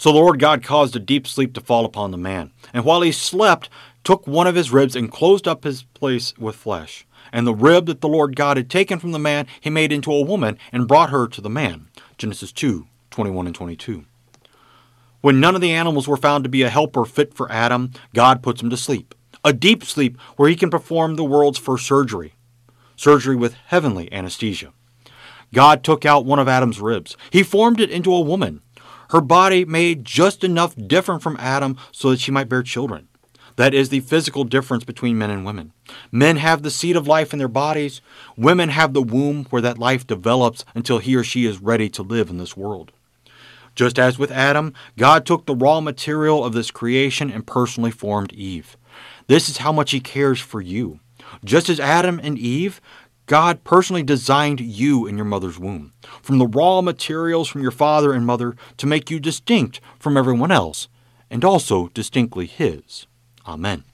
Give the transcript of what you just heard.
So the Lord God caused a deep sleep to fall upon the man, and while he slept, took one of his ribs and closed up his place with flesh. And the rib that the Lord God had taken from the man, he made into a woman and brought her to the man. Genesis 2 21 and 22. When none of the animals were found to be a helper fit for Adam, God puts him to sleep. A deep sleep where he can perform the world's first surgery. Surgery with heavenly anesthesia. God took out one of Adam's ribs. He formed it into a woman. Her body made just enough different from Adam so that she might bear children. That is the physical difference between men and women. Men have the seed of life in their bodies. Women have the womb where that life develops until he or she is ready to live in this world. Just as with Adam, God took the raw material of this creation and personally formed Eve. This is how much He cares for you. Just as Adam and Eve, God personally designed you in your mother's womb, from the raw materials from your father and mother to make you distinct from everyone else, and also distinctly His. Amen.